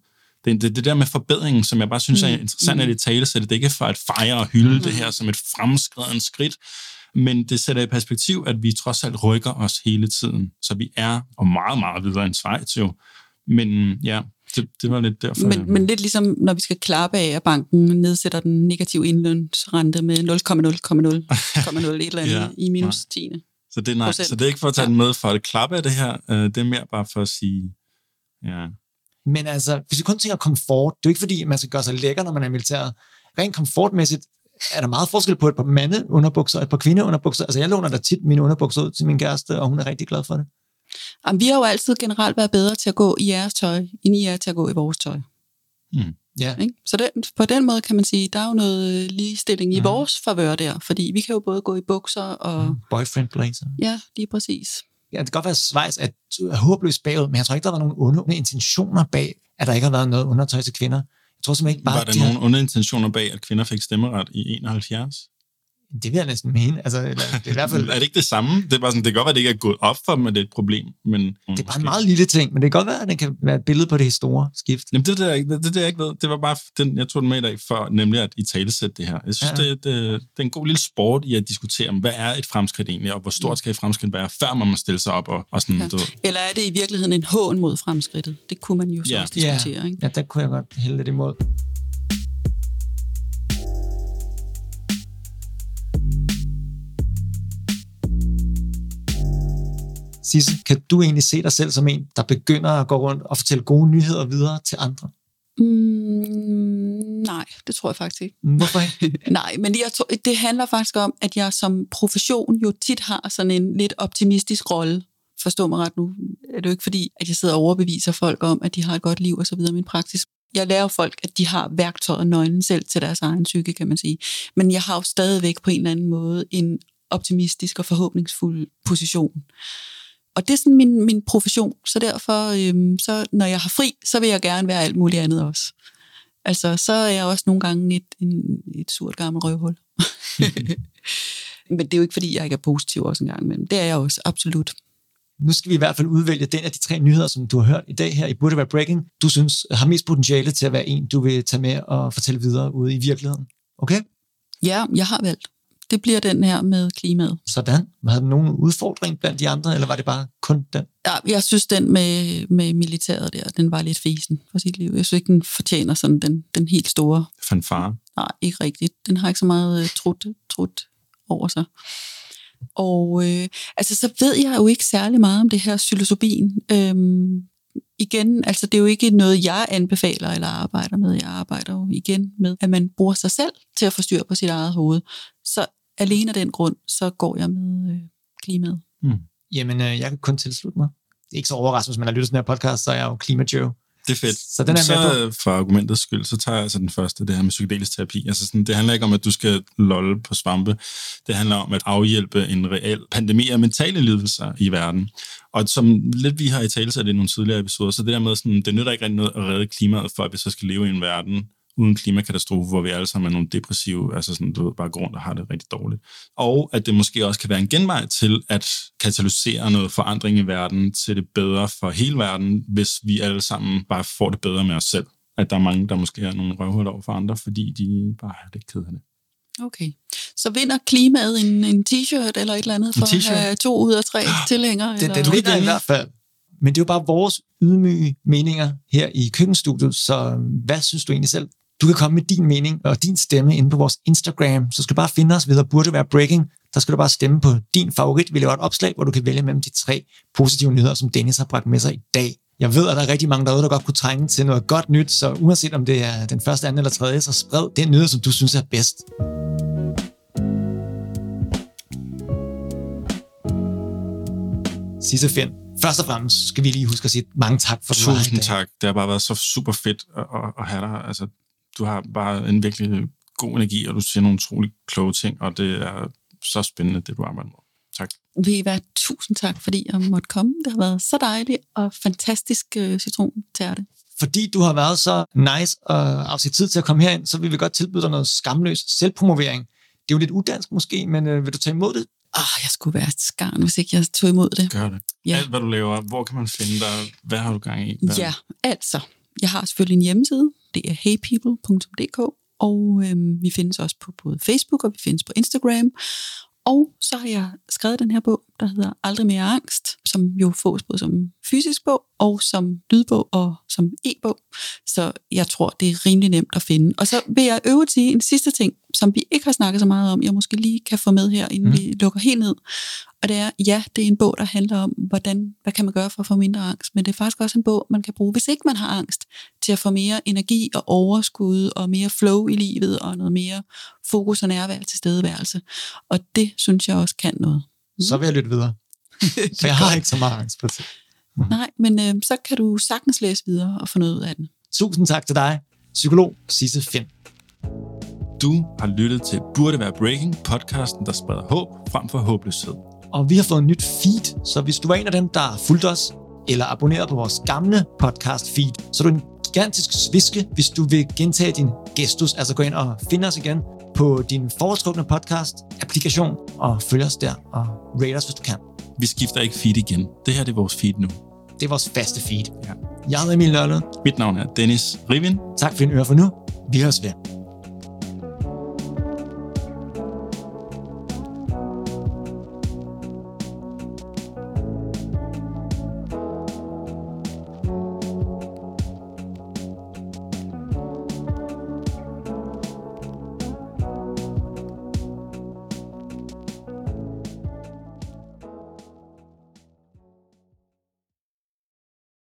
Det, det, det der med forbedringen, som jeg bare synes er Mm, interessant, mm. at det tale så det er ikke for at fejre og hylde det her som et fremskreden skridt, men det sætter i perspektiv, at vi trods alt rykker os hele tiden. Så vi er, og meget, meget videre end Schweiz jo. Men ja, det, det var lidt derfor. jeg- Men, men lidt ligesom, når vi skal klappe af, at banken nedsætter den negative indlønsrente med 0,0,0,0 et eller andet Ja, i minus 10. så, det er, nej, procent. så det er ikke for at tage Ja. den med for at klappe af det her. øh, Det er mere bare for at sige, ja, Men altså, hvis vi kun tænker komfort, det er jo ikke fordi, man skal gøre sig lækker, når man er i militæret. Rent komfortmæssigt er der meget forskel på et par mandeunderbukser og et par kvindeunderbukser. Altså, jeg låner da tit mine underbukser ud til min kæreste, og hun er rigtig glad for det. Jamen, vi har jo altid generelt været bedre til at gå i jeres tøj, end I er til at gå i vores tøj. Ja. Ikke? Så den, på den måde kan man sige, der er jo noget ligestilling i Mhm. vores favør der, fordi vi kan jo både gå i bukser og... Mm. Boyfriend blazer. Ja, lige præcis. Ja, det kan godt være, at Schweiz er håbløst bagud, men jeg tror ikke, der var nogen onde intentioner bag, at der ikke har været noget undertøj til kvinder. Jeg tror simpelthen ikke bare, var der de har- nogle onde intentioner bag, at kvinder fik stemmeret i 71? Det vil jeg næsten mene. Altså, eller, det er i hvert fald Er det ikke det samme? Det er bare sådan, det kan godt være, at det ikke er gået op for dem, at det er et problem, men... det er bare en meget lille ting, men det kan godt være, at det kan være et billede på det store skift. Jamen, det, der, det, det, det, jeg ikke ved, det var bare, den, jeg tog den med i dag for, nemlig at i talesætte det her. Jeg synes, Ja. ja. det, det, det er en god lille sport i at diskutere, om, hvad er et fremskridt egentlig, og hvor stort skal et fremskridt være, før man må stille sig op og, og sådan, Ja. ja. Eller er det i virkeligheden en hån mod fremskridtet? Det kunne man jo så Ja. også diskutere, ikke? Ja, der kunne jeg godt hælde lidt imod. Sisse, kan du egentlig se dig selv som en, der begynder at gå rundt og fortælle gode nyheder videre til andre? Mm, nej, det tror jeg faktisk ikke. Hvorfor ikke? Nej, men jeg tror, det handler faktisk om, at jeg som profession jo tit har sådan en lidt optimistisk rolle. Forstå mig ret nu. Er det jo ikke fordi, at jeg sidder og overbeviser folk om, at de har et godt liv og så videre. Min praksis. Jeg lærer folk, at de har værktøjet og nøglen selv til deres egen psyke, kan man sige. Men jeg har jo stadigvæk på en eller anden måde en optimistisk og forhåbningsfuld position. Og det er sådan min, min profession, så derfor, øhm, så når jeg har fri, så vil jeg gerne være alt muligt andet også. Altså, så er jeg også nogle gange et, en, et surt gammelt røvhul. Men det er jo ikke, fordi jeg ikke er positiv også en gang imellem. Det er jeg også, absolut. Nu skal vi i hvert fald udvælge den af de tre nyheder, som du har hørt i dag her i Burde Være Breaking, du synes har mest potentiale til at være en, du vil tage med og fortælle videre ude i virkeligheden. Okay? Ja, jeg har valgt. Det bliver den her med klimaet. Sådan. Havde du nogen udfordring blandt de andre, eller var det bare kun den? Ja, jeg synes, den med, med militæret der, den var lidt fesen for sit liv. Jeg synes ikke, den fortjener sådan den, den helt store. fanfare. Nej, ikke rigtigt. Den har ikke så meget uh, trut, trut over sig. Og øh, altså, så ved jeg jo ikke særlig meget om det her psilocybin. Øhm, igen, altså det er jo ikke noget, jeg anbefaler eller arbejder med. Jeg arbejder jo igen med, at man bruger sig selv til at få styr på sit eget hoved. Så alene af den grund, så går jeg med øh, klimaet. Jamen, øh, jeg kan kun tilslutte mig. Det er ikke så overraskende, hvis man har lyttet til den her podcast, så er jeg jo klima-joe. Det er fedt. Så den er så for argumentets skyld, så tager jeg altså den første, det her med psykedelisk terapi. Altså sådan, det handler ikke om, at du skal lolle på svampe. Det handler om at afhjælpe en reel pandemi af mentale lidelser i verden. Og som lidt vi har i tale i nogle tidligere episoder, så det der med, sådan, det nytter ikke rigtig noget at redde klimaet, for at vi så skal leve i en verden uden klimakatastrofe, hvor vi alle sammen er nogle depressive, altså sådan, du ved, bare går rundt og har det rigtig dårligt. Og at det måske også kan være en genvej til at katalysere noget forandring i verden til det bedre for hele verden, hvis vi alle sammen bare får det bedre med os selv. At der er mange, der måske har nogle røvhuller over for andre, fordi de bare er lidt ked af det. Okay. Så vinder klimaet en, en t-shirt eller et eller andet for at have to ud af tre tilhængere? Den, eller? den vinder i hvert fald. Men det er jo bare vores ydmyge meninger her i køkkenstudiet, så hvad synes du egentlig selv? Du kan komme med din mening og din stemme inde på vores Instagram, så skal du bare finde os ved at burde være breaking. Der skal du bare stemme på din favorit. Vi laver et opslag, hvor du kan vælge mellem de tre positive nyheder, som Dennis har bragt med sig i dag. Jeg ved, at der er rigtig mange derude, der godt kunne trænge til noget godt nyt, så uanset om det er den første, anden eller tredje, så spred den nyhed, som du synes er bedst. Sisse Finn, først og fremmest skal vi lige huske at sige mange tak for, Tusind dag. tak. Det har bare været så super fedt at, at, at have dig. Altså, du har bare en virkelig god energi, og du siger nogle utrolig kloge ting, og det er så spændende, det du arbejder med. Tak. Være tusind tak, fordi jeg måtte komme. Det har været så dejligt og fantastisk øh, citrontærte. Fordi du har været så nice og afsat tid til at komme herind, så vil vi godt tilbyde dig noget skamløs selvpromovering. Det er jo lidt udansk måske, men øh, vil du tage imod det? Ah, jeg skulle være et skarn, hvis ikke jeg tog imod det. Gør det. Ja. Alt, hvad du laver, hvor kan man finde dig? Hvad har du gang i? Hvad? Ja, altså, jeg har selvfølgelig en hjemmeside. Det er heypeople.dk, og øhm, vi findes også på både Facebook, og vi findes på Instagram. Og så har jeg skrevet den her bog, der hedder Aldrig mere angst, som jo fås både som fysisk bog, og som lydbog, og som e-bog. Så jeg tror, det er rimelig nemt at finde. Og så vil jeg øve sige en sidste ting, som vi ikke har snakket så meget om, jeg måske lige kan få med her, inden mm. vi lukker helt ned. Og det er, ja, det er en bog, der handler om, hvordan, hvad kan man gøre for at få mindre angst, men det er faktisk også en bog, man kan bruge, hvis ikke man har angst, til at få mere energi og overskud og mere flow i livet og noget mere fokus og nærvær til stedeværelse. Og det synes jeg også kan noget. Så vil jeg lytte videre. For jeg har ikke så meget angst på det. Nej, men øh, så kan du sagtens læse videre og få noget ud af den. Tusind tak til dig, psykolog Sisse Finn. Du har lyttet til Burde Være Breaking, podcasten, der spreder håb frem for håbløshed. Og vi har fået en nyt feed, så hvis du var en af dem, der fulgte os, eller abonneret på vores gamle podcast feed, så er du en gigantisk sviske, hvis du vil gentage din gestus, altså gå ind og finde os igen på din foretrukne podcast-applikation, og følg os der, og rate os, hvis du kan. Vi skifter ikke feed igen. Det her det er vores feed nu. Det er vores faste feed. Ja. Jeg hedder Emil Nørlund. Mit navn er Dennis Rivin. Tak for din øre for nu. Vi høres ved.